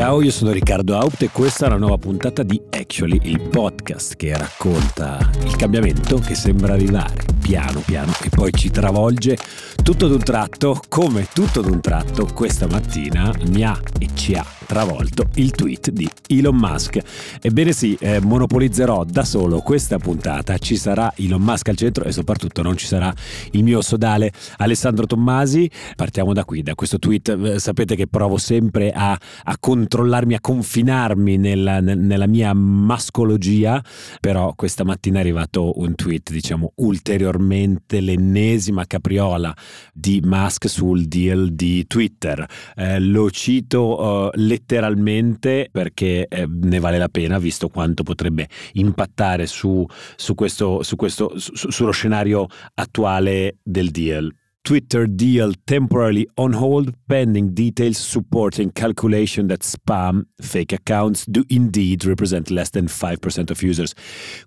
Ciao, io sono Riccardo Haupt e questa è una nuova puntata di Actually, il podcast che racconta il cambiamento che sembra arrivare piano piano e poi ci travolge tutto d'un tratto, come tutto d'un tratto questa mattina mi ha e ci ha travolto il tweet di Elon Musk. Ebbene sì, eh, monopolizzerò da solo questa puntata, ci sarà Elon Musk al centro e soprattutto non ci sarà il mio sodale Alessandro Tommasi. Partiamo da qui, da questo tweet. Eh, sapete che provo sempre a, a controllarmi, a confinarmi nella, nella mia mascologia, però questa mattina è arrivato un tweet, diciamo, ulteriormente l'ennesima capriola di Musk sul deal di Twitter. Eh, lo cito uh, letteralmente perché eh, ne vale la pena visto quanto potrebbe impattare su, su questo, su questo, su, sullo scenario attuale del deal. Twitter deal temporarily on hold pending details supporting calculation that spam fake accounts do indeed represent less than 5% of users.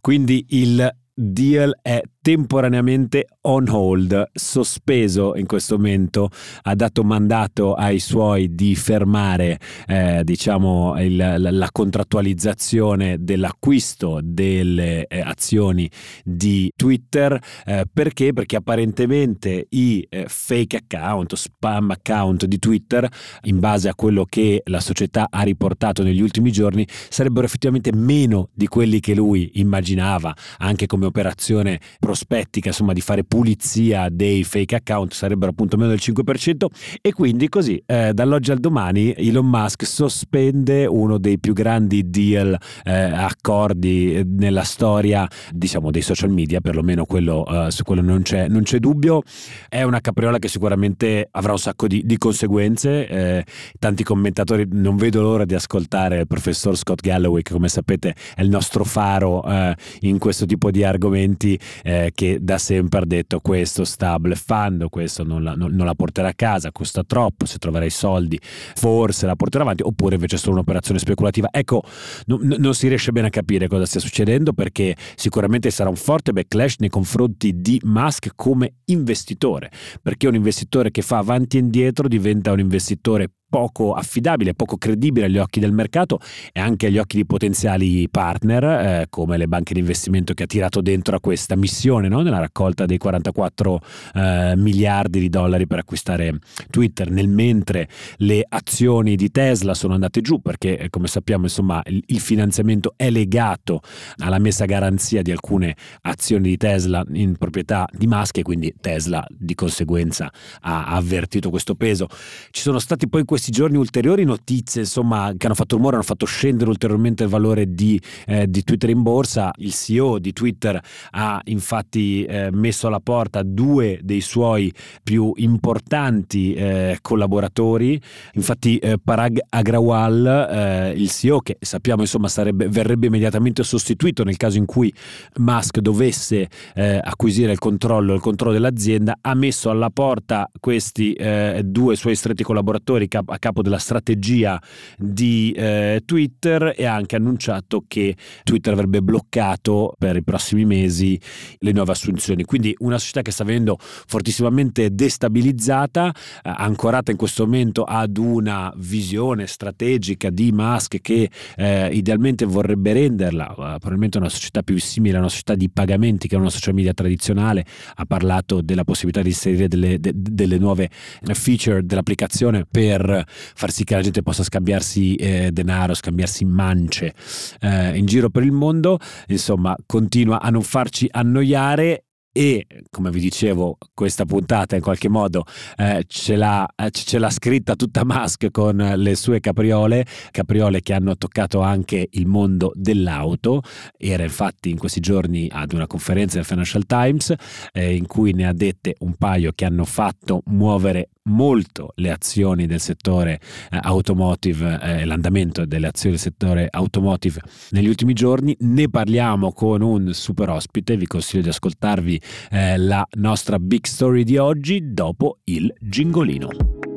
Quindi il deal è temporaneamente on hold, sospeso in questo momento, ha dato mandato ai suoi di fermare eh, diciamo il, la contrattualizzazione dell'acquisto delle eh, azioni di Twitter eh, perché? Perché apparentemente i eh, fake account, spam account di Twitter, in base a quello che la società ha riportato negli ultimi giorni, sarebbero effettivamente meno di quelli che lui immaginava, anche come operazione prospettica, insomma, di fare pulizia dei fake account sarebbero appunto meno del 5% e quindi così eh, dall'oggi al domani Elon Musk sospende uno dei più grandi deal, eh, accordi eh, nella storia, diciamo, dei social media, perlomeno quello, eh, su quello non c'è, non c'è, dubbio. È una capriola che sicuramente avrà un sacco di, di conseguenze. Eh, tanti commentatori non vedo l'ora di ascoltare il professor Scott Galloway, che come sapete è il nostro faro eh, in questo tipo di argomenti eh, che da sempre ha detto questo sta bleffando, questo non la, non, non la, porterà a casa, costa troppo, se troverà i soldi forse la porterà avanti, oppure invece è solo un'operazione speculativa. Ecco, no, non si riesce bene a capire cosa stia succedendo perché sicuramente sarà un forte backlash nei confronti di Musk come investitore, perché un investitore che fa avanti e indietro diventa un investitore poco affidabile, poco credibile agli occhi del mercato e anche agli occhi di potenziali partner eh, come le banche di investimento che ha tirato dentro a questa missione no? nella raccolta dei 44 eh, miliardi di dollari per acquistare Twitter, nel mentre le azioni di Tesla sono andate giù perché eh, come sappiamo insomma il, finanziamento è legato alla messa a garanzia di alcune azioni di Tesla in proprietà di Musk e quindi Tesla di conseguenza ha avvertito questo peso. Ci sono stati poi questi questi giorni ulteriori notizie insomma, che hanno fatto rumore, hanno fatto scendere ulteriormente il valore di, eh, di Twitter in borsa. Il CEO di Twitter ha infatti eh, messo alla porta due dei suoi più importanti eh, collaboratori. Infatti eh, Parag Agrawal, eh, il CEO che sappiamo insomma sarebbe, verrebbe immediatamente sostituito nel caso in cui Musk dovesse eh, acquisire il controllo, il controllo dell'azienda, ha messo alla porta questi due suoi stretti collaboratori a capo della strategia di eh, Twitter e ha anche annunciato che Twitter avrebbe bloccato per i prossimi mesi le nuove assunzioni. Quindi una società che sta venendo fortissimamente destabilizzata, eh, ancorata in questo momento ad una visione strategica di Musk che eh, idealmente vorrebbe renderla eh, probabilmente una società più simile a una società di pagamenti che è una social media tradizionale. Ha parlato della possibilità di inserire delle, de, delle nuove feature dell'applicazione per far sì che la gente possa scambiarsi eh, denaro, scambiarsi mance eh, in giro per il mondo, insomma continua a non farci annoiare e come vi dicevo questa puntata in qualche modo eh, ce, l'ha, eh, ce, l'ha, scritta tutta Musk con le sue capriole capriole che hanno toccato anche il mondo dell'auto. Era infatti in questi giorni ad una conferenza del Financial Times eh, in cui ne ha dette un paio che hanno fatto muovere molto le azioni del settore eh, automotive eh, l'andamento delle azioni del settore automotive negli ultimi giorni. Ne parliamo con un super ospite, vi consiglio di ascoltarvi eh, la nostra big story di oggi dopo il gingolino.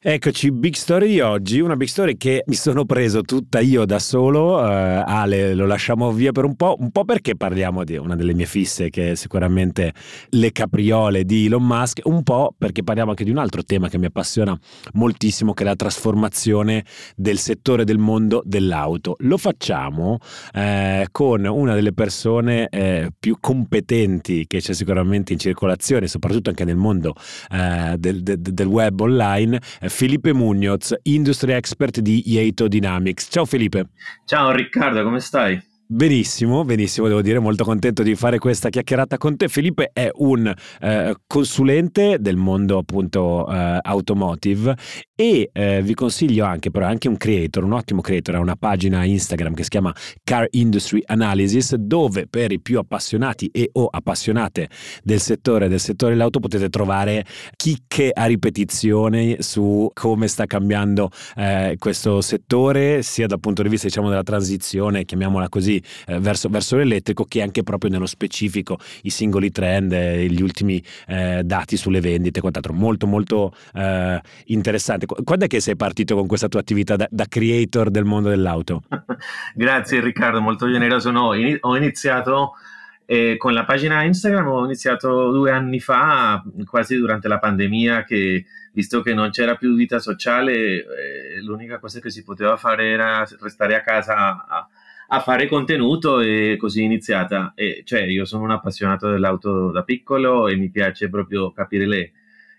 Eccoci, big story di oggi, una big story che mi sono preso tutta io da solo, uh, Ale lo lasciamo via per un po', un po' perché parliamo di una delle mie fisse che è sicuramente le capriole di Elon Musk, un po' perché parliamo anche di un altro tema che mi appassiona moltissimo che è la trasformazione del settore del mondo dell'auto. Lo facciamo eh, con una delle persone eh, più competenti che c'è sicuramente in circolazione, soprattutto anche nel mondo eh, del, del, del, web online Felipe Mugnoz, Industry Expert di Iato Dynamics. Ciao Felipe. Ciao Riccardo, come stai? Benissimo, benissimo, devo dire, molto contento di fare questa chiacchierata con te. Felipe è un eh, consulente del mondo appunto eh, automotive e eh, vi consiglio anche, però anche un creator, un ottimo creator, ha una pagina Instagram che si chiama Car Industry Analysis dove per i più appassionati e o appassionate del settore, del settore dell'auto potete trovare chicche a ripetizione su come sta cambiando eh, questo settore sia dal punto di vista diciamo della transizione, chiamiamola così, eh, verso, verso, l'elettrico che anche proprio nello specifico i singoli trend, gli ultimi eh, dati sulle vendite e quant'altro. Molto molto eh, interessante. Quando è che sei partito con questa tua attività da, da creator del mondo dell'auto? Grazie Riccardo, molto generoso. No, in, ho iniziato... Eh, con la pagina Instagram ho iniziato due anni fa, quasi durante la pandemia, che visto che non c'era più vita sociale, eh, l'unica cosa che si poteva fare era restare a casa a, a fare contenuto e così iniziata. E, cioè, io sono un appassionato dell'auto da piccolo e mi piace proprio capire le,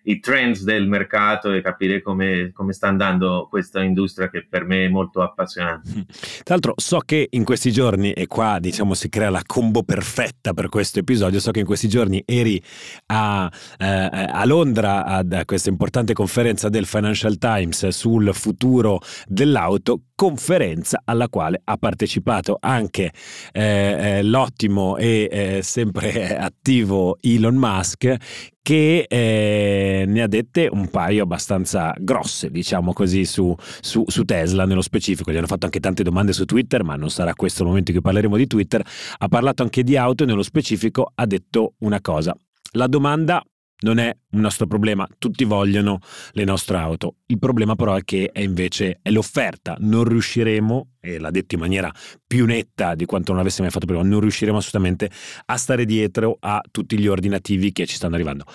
i trends del mercato e capire come, come, sta andando questa industria che per me è molto appassionante. Tra l'altro so che in questi giorni, e qua diciamo si crea la combo perfetta per questo episodio, so che in questi giorni eri a, eh, a Londra a questa importante conferenza del Financial Times sul futuro dell'auto, conferenza alla quale ha partecipato anche eh, eh l'ottimo e eh, sempre attivo Elon Musk che eh, ne ha dette un paio abbastanza grosse, diciamo così, su, su, su, Tesla nello specifico. Gli hanno fatto anche tante domande su Twitter, ma non sarà questo il momento in cui parleremo di Twitter. Ha parlato anche di auto e nello specifico ha detto una cosa. La domanda non è un nostro problema, tutti vogliono le nostre auto. Il problema però è che è invece è l'offerta, non riusciremo, e l'ha detto in maniera più netta di quanto non avesse mai fatto prima, non riusciremo assolutamente a stare dietro a tutti gli ordinativi che ci stanno arrivando.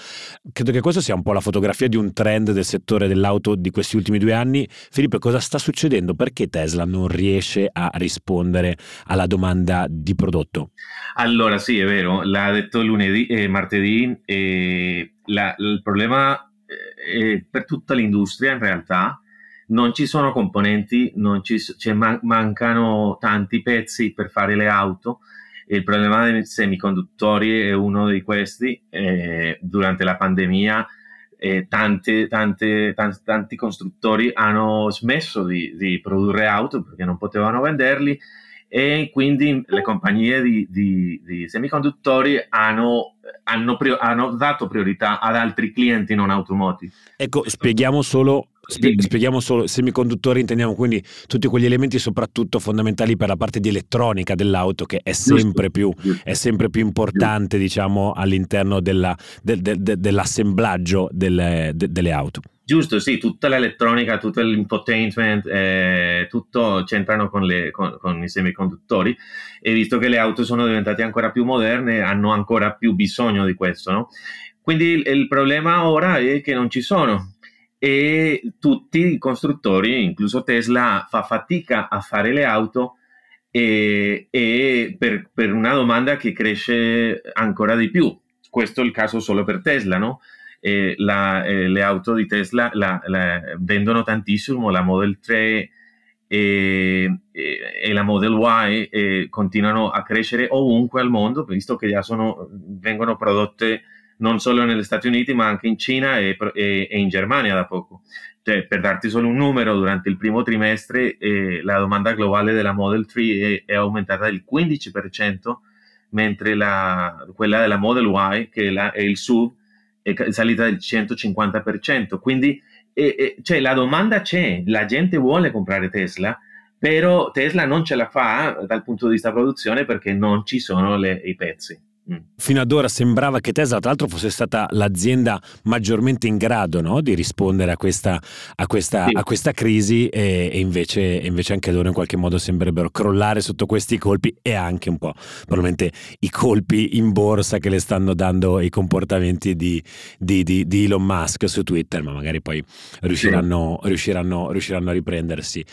Credo che questa sia un po' la fotografia di un trend del settore dell'auto di questi ultimi due anni. Filippo, cosa sta succedendo? Perché Tesla non riesce a rispondere alla domanda di prodotto? Allora sì, è vero, l'ha detto lunedì e eh, martedì e la, il problema eh, per tutta l'industria in realtà non ci sono componenti, ci, cioè man- mancano tanti pezzi per fare le auto. Il problema dei semiconduttori è uno di questi. Eh, durante la pandemia eh, tante, tante, tanti, tanti costruttori hanno smesso di, di, produrre auto perché non potevano venderli e quindi le compagnie di, di, di semiconduttori hanno, hanno, hanno, dato priorità ad altri clienti non automotive. Ecco, spieghiamo solo Spie- spieghiamo solo, semiconduttori intendiamo quindi tutti quegli elementi soprattutto fondamentali per la parte di elettronica dell'auto che è sempre più, è sempre più importante diciamo all'interno della, de, de, de, dell'assemblaggio delle, delle auto. Giusto, sì, tutta l'elettronica, tutto l'infotainment, eh, tutto c'entrano con, le, con, con, i semiconduttori e visto che le auto sono diventate ancora più moderne, hanno ancora più bisogno di questo, no? Quindi il, il problema ora è che non ci sono e tutti i costruttori, incluso Tesla, fa fatica a fare le auto e, e per, per una domanda che cresce ancora di più. Questo è il caso solo per Tesla, no? eh, la, eh, le auto di Tesla la, la, vendono tantissimo, la Model 3 e, e la Model Y continuano a crescere ovunque al mondo, visto che già sono, vengono prodotte non solo negli Stati Uniti ma anche in Cina e, e, e in Germania da poco. Cioè, per darti solo un numero, durante il primo trimestre eh, la domanda globale della Model 3 è, è aumentata del 15%, mentre la, quella della Model Y, che è, la, è il SUV, è salita del 150%. Quindi e, e, cioè, la domanda c'è, la gente vuole comprare Tesla, però Tesla non ce la fa dal punto di vista produzione perché non ci sono le, i pezzi. Mm. Fino ad ora sembrava che Tesla, tra l'altro, fosse stata l'azienda maggiormente in grado no, di rispondere a questa, a questa, sì. a questa crisi e, e invece, invece, anche loro in qualche modo sembrerebbero crollare sotto questi colpi e anche un po' probabilmente i colpi in borsa che le stanno dando i comportamenti di, di, di, di Elon Musk su Twitter, ma magari poi riusciranno, sì. riusciranno, riusciranno a riprendersi.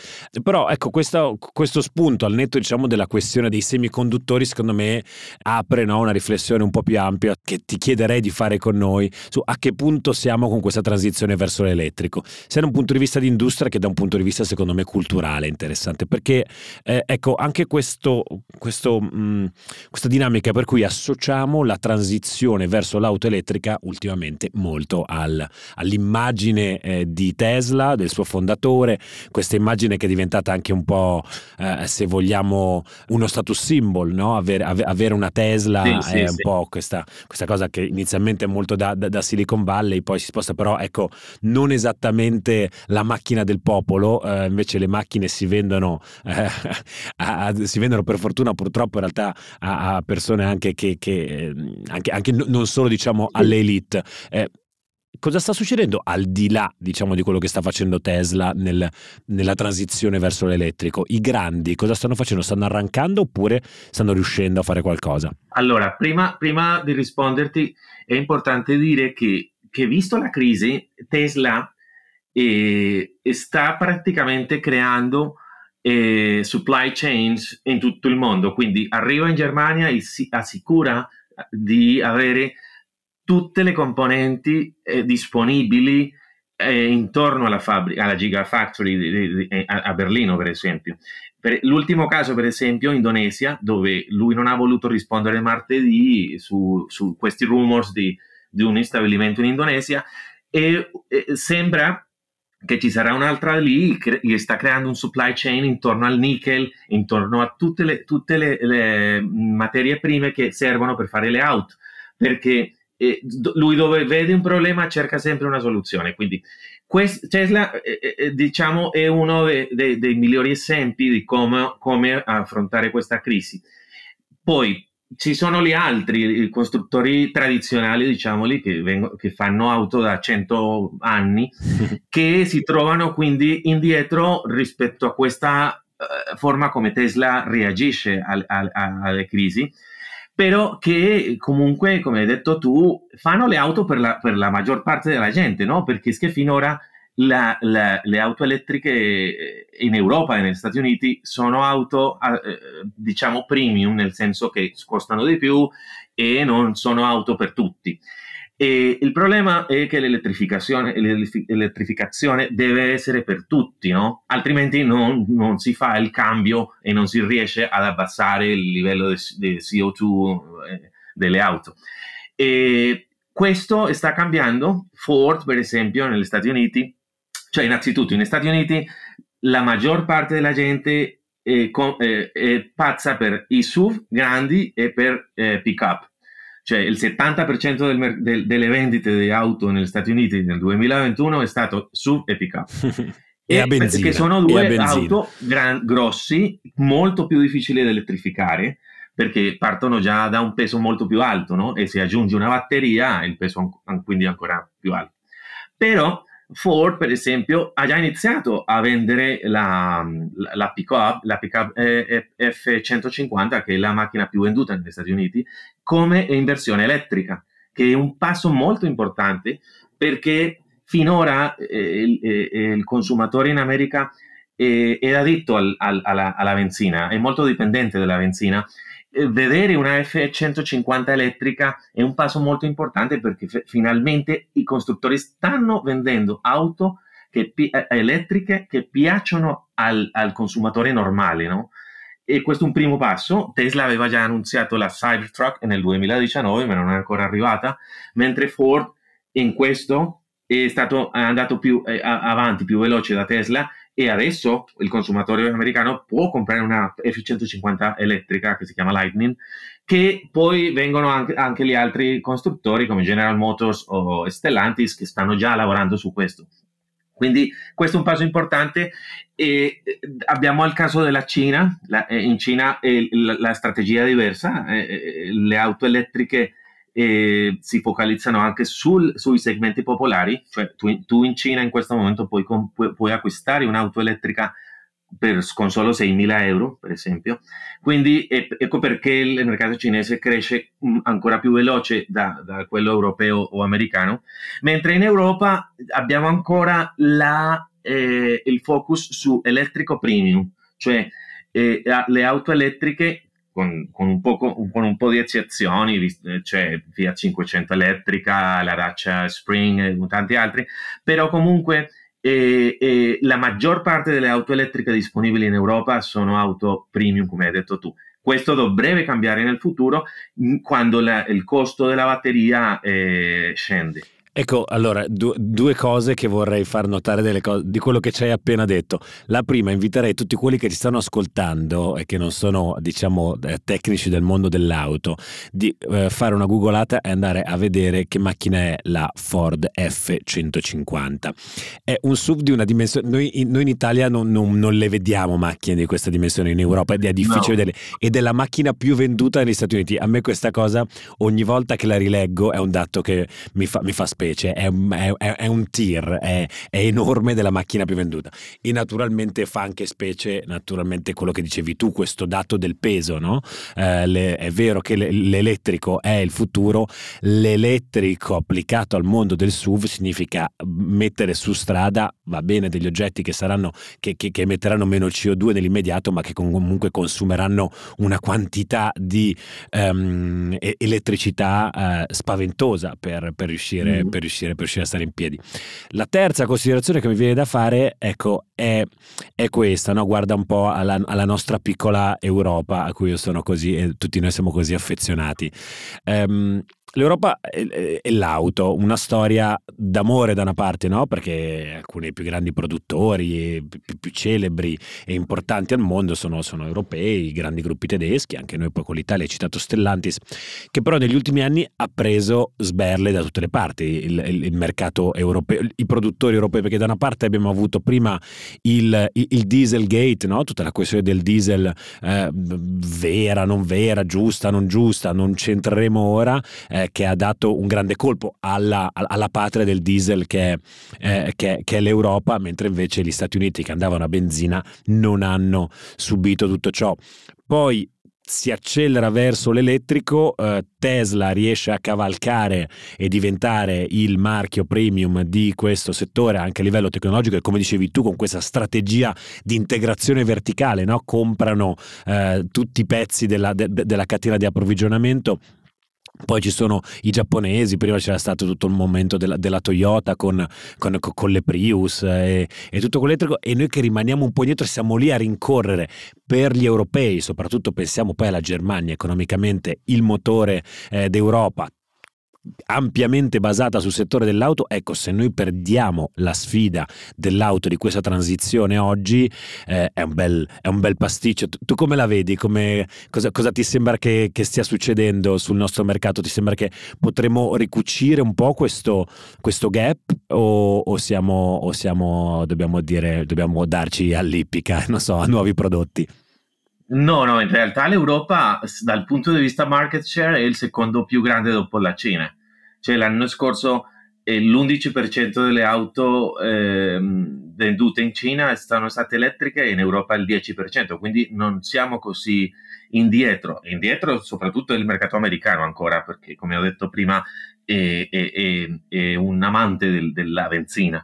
Però ecco, questo, questo spunto al netto diciamo, della questione dei semiconduttori, secondo me apre no, una riflessione riflessione un po' più ampia che ti chiederei di fare con noi su a che punto siamo con questa transizione verso l'elettrico, sia da un punto di vista di industria che da un punto di vista secondo me culturale interessante, perché eh, ecco anche questo, questo, mh, mm, questa dinamica per cui associamo la transizione verso l'auto elettrica ultimamente molto al, all'immagine eh, di Tesla, del suo fondatore, questa immagine che è diventata anche un po', eh, se vogliamo, uno status symbol, no? avere, avere una Tesla sì, sì, è un po' questa, questa, cosa che inizialmente è molto da, da, da, Silicon Valley, poi si sposta però, ecco, non esattamente la macchina del popolo, eh, invece le macchine si vendono, eh, a, a, si vendono per fortuna purtroppo in realtà a, a persone anche che, che eh, anche, anche, non solo diciamo all'elite. Eh, cosa sta succedendo al di là, diciamo, di quello che sta facendo Tesla nel, nella transizione verso l'elettrico? I grandi cosa stanno facendo? Stanno arrancando oppure stanno riuscendo a fare qualcosa? Allora, prima, prima di risponderti, è importante dire che, che visto la crisi, Tesla eh, sta praticamente creando eh, supply chains in tutto il mondo, quindi arriva in Germania e si assicura di avere tutte le componenti eh, disponibili eh, intorno alla, fabbrica, alla Gigafactory di, di, di, eh, a, Berlino, per esempio. Per l'ultimo caso, per esempio, Indonesia, dove lui non ha voluto rispondere martedì su, su questi rumors di, un instabillimento in Indonesia e, e sembra che ci sarà un'altra lì che sta creando un supply chain intorno al nickel, intorno a tutte le, tutte le, le materie prime che servono per fare le auto, perché eh, lui dove vede un problema cerca sempre una soluzione. Quindi quest, Tesla eh, eh, eh diciamo è uno de, de, dei migliori esempi di come, come, affrontare questa crisi. Poi ci sono gli altri i costruttori tradizionali, diciamoli, che, vengo, che fanno auto da 100 anni, che si trovano quindi indietro rispetto a questa uh, forma come Tesla reagisce al, al, alle crisi però che comunque, come hai detto tu, fanno le auto per la, per la maggior parte della gente, no? Perché finora la, la, le auto elettriche eh, in Europa e negli Stati Uniti sono auto, eh, diciamo, premium, nel senso che costano di più e non sono auto per tutti. E il problema è che l'elettrificazione, l'elettrificazione deve essere per tutti, no? altrimenti non, non, si fa il cambio e non si riesce ad abbassare il livello di CO2 eh, delle auto. E questo sta cambiando. Ford, per esempio, negli Stati Uniti, cioè innanzitutto negli Stati Uniti la maggior parte della gente è, è, è pazza per i SUV grandi e per eh, pick-up cioè il 70% del, del, delle vendite di auto negli Stati Uniti nel 2021 è stato SUV e pick-up. e, e a benzina. Che sono due auto gran, grossi, molto più difficili da elettrificare, perché partono già da un peso molto più alto, no? E se aggiungi una batteria, il peso è quindi ancora più alto. Però Ford, per esempio, ha già iniziato a vendere la, la, la pick-up, la pick-up F-150, che è la macchina più venduta negli Stati Uniti, come in versione elettrica, che è un passo molto importante perché finora eh, il, eh, il, consumatore in America eh, è additto al, al, alla, alla benzina, è molto dipendente dalla benzina eh, vedere una F150 elettrica è un passo molto importante perché f- finalmente i costruttori stanno vendendo auto che, eh, elettriche che piacciono al, al consumatore normale, no? E questo è un primo passo. Tesla aveva già annunciato la Cybertruck nel 2019, ma non è ancora arrivata, mentre Ford in questo è, stato, è andato più eh, avanti, più veloce da Tesla e adesso il consumatore americano può comprare una F-150 elettrica che si chiama Lightning, che poi vengono anche, anche gli altri costruttori come General Motors o Stellantis che stanno già lavorando su questo. Quindi questo è un passo importante e abbiamo il caso della Cina, la, in Cina eh, la, la, strategia è diversa, eh, le auto elettriche eh, si focalizzano anche sul, sui segmenti popolari, cioè tu, tu, in Cina in questo momento puoi, puoi acquistare un'auto elettrica per, con solo 6.000 euro, per esempio. Quindi ecco perché il mercato cinese cresce mm, ancora più veloce da, da, quello europeo o americano, mentre in Europa abbiamo ancora la, eh, il focus su elettrico premium, cioè eh, le auto elettriche con, con, un con, un po', di eccezioni, c'è Fiat 500 elettrica, la Dacia Spring e tanti altri, però comunque e, e la maggior parte delle auto elettriche disponibili in Europa sono auto premium, come hai detto tu. Questo dovrebbe cambiare nel futuro quando la, il costo della batteria eh, scende. Ecco, allora, du- due cose che vorrei far notare co- di quello che ci hai appena detto. La prima, inviterei tutti quelli che ci stanno ascoltando e che non sono, diciamo, eh, tecnici del mondo dell'auto, di eh, fare una googolata e andare a vedere che macchina è la Ford F150. È un SUV di una dimensione... Noi in, noi in Italia non, non, non, le vediamo macchine di questa dimensione in Europa ed è difficile no. vedere. Ed è la macchina più venduta negli Stati Uniti. A me questa cosa, ogni volta che la rileggo, è un dato che mi fa, mi fa specie specie, è, è, è un tir, è, è, enorme della macchina più venduta. E naturalmente fa anche specie, naturalmente quello che dicevi tu, questo dato del peso, no? Eh, le, è vero che l'elettrico è il futuro, l'elettrico applicato al mondo del SUV significa mettere su strada, va bene, degli oggetti che saranno, che, che, che emetteranno meno CO2 nell'immediato, ma che comunque consumeranno una quantità di um, elettricità uh, spaventosa per, per riuscire, mm per riuscire, per riuscire, a stare in piedi. La terza considerazione che mi viene da fare, ecco, è, è questa, no? guarda un po' alla, alla, nostra piccola Europa a cui io sono così e tutti noi siamo così affezionati. Um, L'Europa e l'auto, una storia d'amore da una parte, no? Perché alcuni dei più grandi produttori, più, più celebri e importanti al mondo sono, sono, europei, i grandi gruppi tedeschi, anche noi poi con l'Italia citato Stellantis, che però negli ultimi anni ha preso sberle da tutte le parti, il, il, il mercato europeo, i produttori europei, perché da una parte abbiamo avuto prima il, il, il Dieselgate, no? Tutta la questione del diesel eh, vera, non vera, giusta, non giusta, non c'entreremo ora. Eh, eh, che ha dato un grande colpo alla, alla patria del diesel che è, eh, che, che è, l'Europa, mentre invece gli Stati Uniti che andavano a benzina non hanno subito tutto ciò. Poi si accelera verso l'elettrico, eh, Tesla riesce a cavalcare e diventare il marchio premium di questo settore anche a livello tecnologico e come dicevi tu con questa strategia di integrazione verticale, no? comprano eh, tutti i pezzi della, de, della catena di approvvigionamento poi ci sono i giapponesi, prima c'era stato tutto il momento della, della Toyota con, con, con, le Prius e, e tutto quell'elettrico e noi che rimaniamo un po' indietro siamo lì a rincorrere. Per gli europei, soprattutto pensiamo poi alla Germania, economicamente il motore eh, d'Europa, ampiamente basata sul settore dell'auto, ecco se noi perdiamo la sfida dell'auto di questa transizione oggi eh, è, un bel, è, un bel, pasticcio. Tu, tu come la vedi? Come, cosa, cosa, ti sembra che, che, stia succedendo sul nostro mercato? Ti sembra che potremo ricucire un po' questo, questo gap o, o, siamo, o siamo, dobbiamo dire, dobbiamo darci all'ippica, non so, a nuovi prodotti? No, no, in realtà l'Europa dal punto di vista market share è il secondo più grande dopo la Cina. Cioè l'anno scorso eh, l'11% delle auto eh, vendute in Cina sono state elettriche e in Europa il 10%, quindi non siamo così indietro. Indietro soprattutto il mercato americano ancora, perché come ho detto prima è, è, è, è un amante del, della benzina.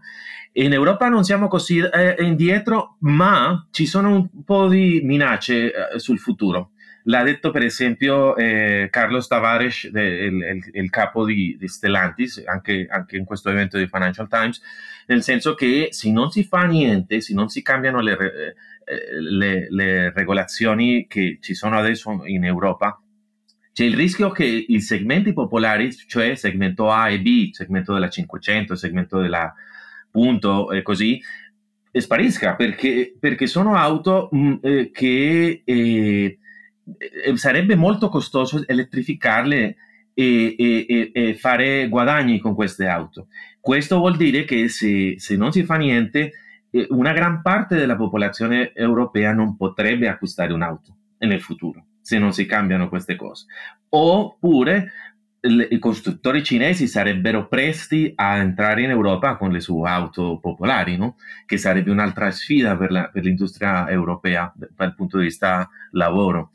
In Europa non siamo così eh, indietro, ma ci sono un po' di minacce eh, sul futuro. L'ha detto per esempio eh, Carlos Tavares, de, il, il, il, capo di, di Stellantis, anche, anche, in questo evento di Financial Times, nel senso che se non si fa niente, se non si cambiano le, eh, le, le regolazioni che ci sono adesso in Europa, c'è il rischio che i segmenti popolari, cioè segmento A e B, segmento della 500, segmento della punto e così, sparisca perché, perché sono auto mh, mm, eh, che eh, eh, sarebbe molto costoso elettrificarle e, e, e, fare guadagni con queste auto. Questo vuol dire che se, se non si fa niente, eh, una gran parte della popolazione europea non potrebbe acquistare un'auto nel futuro se non si cambiano queste cose. Oppure i costruttori cinesi sarebbero presti a entrare in Europa con le sue auto popolari, no? che sarebbe un'altra sfida per, la, per, l'industria europea dal punto di vista lavoro.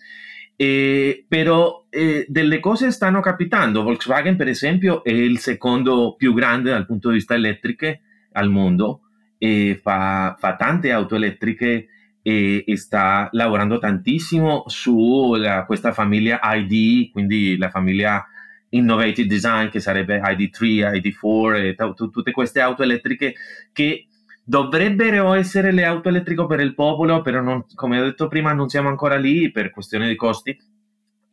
E, però eh, delle cose stanno capitando. Volkswagen, per esempio, è il secondo più grande dal punto di vista elettriche al mondo e fa, fa tante auto elettriche e, e, sta lavorando tantissimo su la, questa famiglia ID, quindi la famiglia Innovative Design che sarebbe ID3, ID4 e t- tutte queste auto elettriche che dovrebbero essere le auto elettriche per il popolo, però non, come ho detto prima non siamo ancora lì per questione di costi.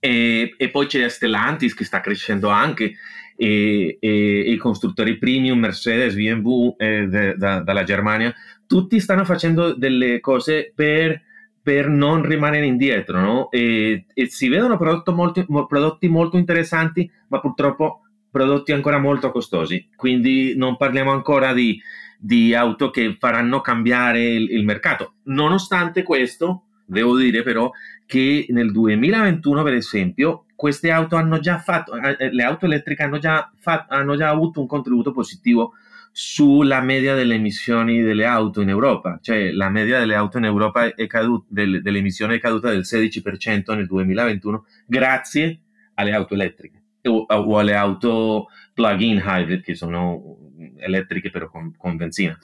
E, e poi c'è Stellantis che sta crescendo anche e, e, i costruttori premium, Mercedes, BMW eh, de, da, dalla Germania, tutti stanno facendo delle cose per, per non rimanere indietro, no? E, e si vedono prodotti molto, prodotti molto interessanti, ma purtroppo prodotti ancora molto costosi. Quindi non parliamo ancora di, di auto che faranno cambiare il, il mercato. Nonostante questo, devo dire però che nel 2021, per esempio, queste auto hanno già fatto, eh, eh, le auto elettriche hanno già, fatto, hanno già avuto un contributo positivo sulla media delle emissioni delle auto in Europa, cioè la media delle auto in Europa è caduta, del, delle è caduta del 16% nel 2021 grazie alle auto elettriche. O, o alle auto plug-in hybrid che sono elettriche però con, con benzina.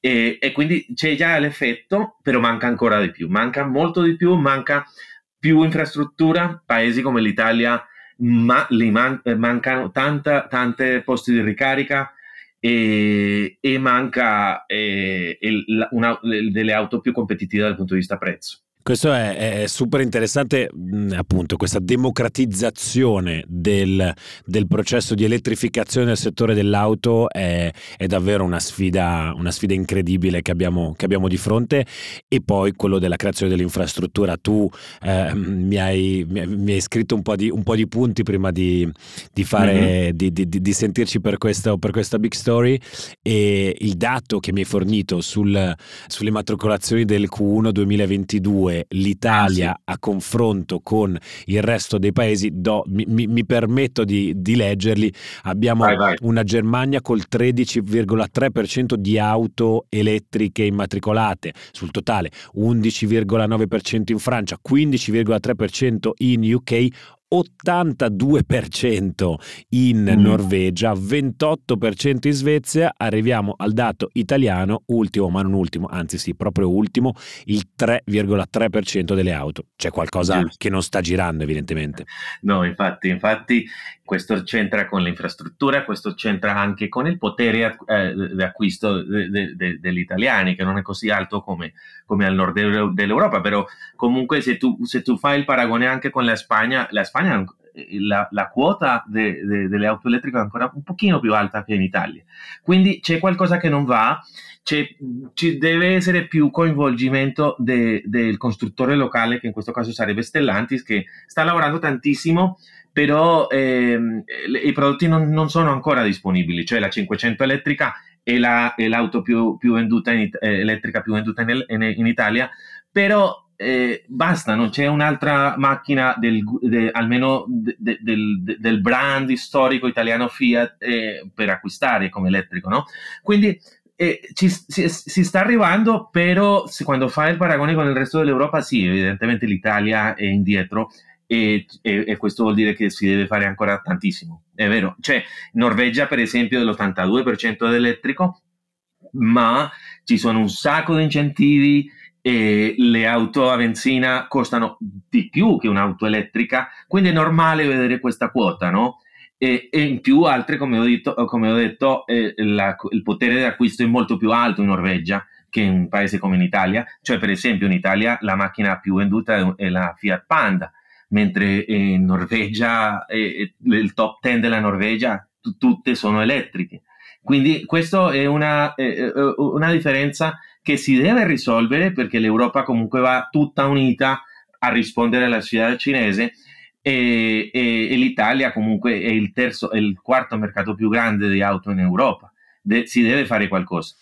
E, e, quindi c'è già l'effetto, però manca ancora di più, manca molto di più, manca più infrastruttura, paesi come l'Italia ma man- mancano tanta, tante posti di ricarica e, e manca eh, il, una, delle auto più competitive dal punto di vista prezzo. Questo è, è super interessante, appunto, questa democratizzazione del, del, processo di elettrificazione del settore dell'auto è, è davvero una sfida, una sfida incredibile che abbiamo, che abbiamo, di fronte e poi quello della creazione dell'infrastruttura. Tu eh, mi, hai, mi, hai, scritto un po' di, un po di punti prima di, di, fare, mm-hmm. di, di sentirci per, questo, per questa big story e il dato che mi hai fornito sul, sulle matricolazioni del Q1 2022 l'Italia sì. a confronto con il resto dei paesi, do, mi, mi, mi, permetto di, di, leggerli, abbiamo vai, vai. una Germania col 13,3% di auto elettriche immatricolate sul totale, 11,9% in Francia, 15,3% in UK, 82% in mm. Norvegia, 28% in Svezia, arriviamo al dato italiano, ultimo ma non ultimo, anzi sì, proprio ultimo, il 3,3% delle auto. C'è qualcosa Giusto. che non sta girando evidentemente. No, infatti, infatti questo c'entra con l'infrastruttura, questo c'entra anche con il potere eh, di acquisto de, de, de, degli italiani, che non è così alto come, come al nord dell'Europa, però comunque se tu, se tu fai il paragone anche con la Spagna, la Spagna la, la, quota de, de, delle auto elettriche è ancora un pochino più alta che in Italia. Quindi c'è qualcosa che non va, ci deve essere più coinvolgimento de, del costruttore locale, che in questo caso sarebbe Stellantis, che sta lavorando tantissimo però ehm, i prodotti non, non, sono ancora disponibili, cioè la 500 elettrica è, la, è l'auto più, più venduta in, eh, elettrica più venduta in, in, in Italia, però eh, basta, non c'è un'altra macchina del, de, almeno de, de, del, del, brand storico italiano Fiat eh, per acquistare come elettrico, no? Quindi eh, ci, si, si, sta arrivando, però se, quando fai il paragone con il resto dell'Europa, sì, evidentemente l'Italia è indietro e, e, e, questo vuol dire che si deve fare ancora tantissimo. È vero, cioè Norvegia per esempio è dell'82% elettrico, ma ci sono un sacco di incentivi e le auto a benzina costano di più che un'auto elettrica, quindi è normale vedere questa quota, no? E, e in più altre, come ho detto, come ho detto eh, la, il potere d'acquisto è molto più alto in Norvegia che in un paese come in Italia, cioè per esempio in Italia la macchina più venduta è la Fiat Panda, mentre in Norvegia, eh, il top 10 della Norvegia, t- tutte sono elettriche. Quindi questa è una, eh, una differenza che si deve risolvere perché l'Europa comunque va tutta unita a rispondere alla sfida cinese e, e, e l'Italia comunque è il terzo, è il quarto mercato più grande di auto in Europa. De- si deve fare qualcosa.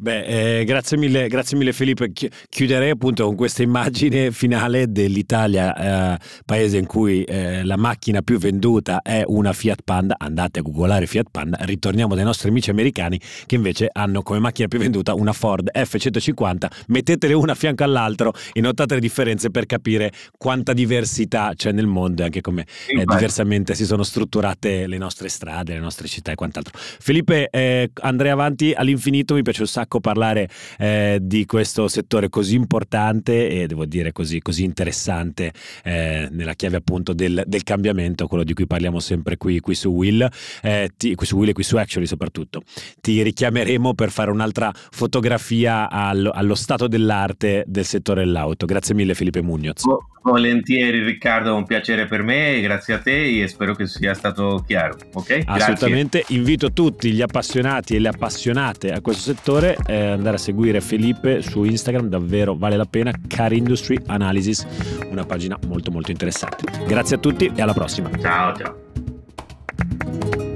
Beh, eh, grazie, mille, grazie mille Felipe. Chiuderei appunto con questa immagine finale dell'Italia, eh, paese in cui eh, la macchina più venduta è una Fiat Panda. Andate a googolare Fiat Panda, ritorniamo dai nostri amici americani che invece hanno come macchina più venduta una Ford F150. Mettetele una a fianco all'altro e notate le differenze per capire quanta diversità c'è nel mondo e anche come eh, diversamente si sono strutturate le nostre strade, le nostre città e quant'altro. Felipe, eh, andrei avanti all'infinito, mi piace un sacco sacco parlare eh, di questo settore così importante e devo dire così, così interessante eh, nella chiave appunto del, del, cambiamento, quello di cui parliamo sempre qui, qui su Will, eh, ti, qui su Will e qui su Actually soprattutto. Ti richiameremo per fare un'altra fotografia allo, allo stato dell'arte del settore dell'auto. Grazie mille Felipe Mugnoz. Volentieri Riccardo, un piacere per me, grazie a te e spero che sia stato chiaro. Okay? Assolutamente, grazie. invito tutti gli appassionati e le appassionate a questo settore eh, andare a seguire Felipe su Instagram, davvero vale la pena. Car Industry Analysis, una pagina molto molto interessante. Grazie a tutti e alla prossima. Ciao ciao.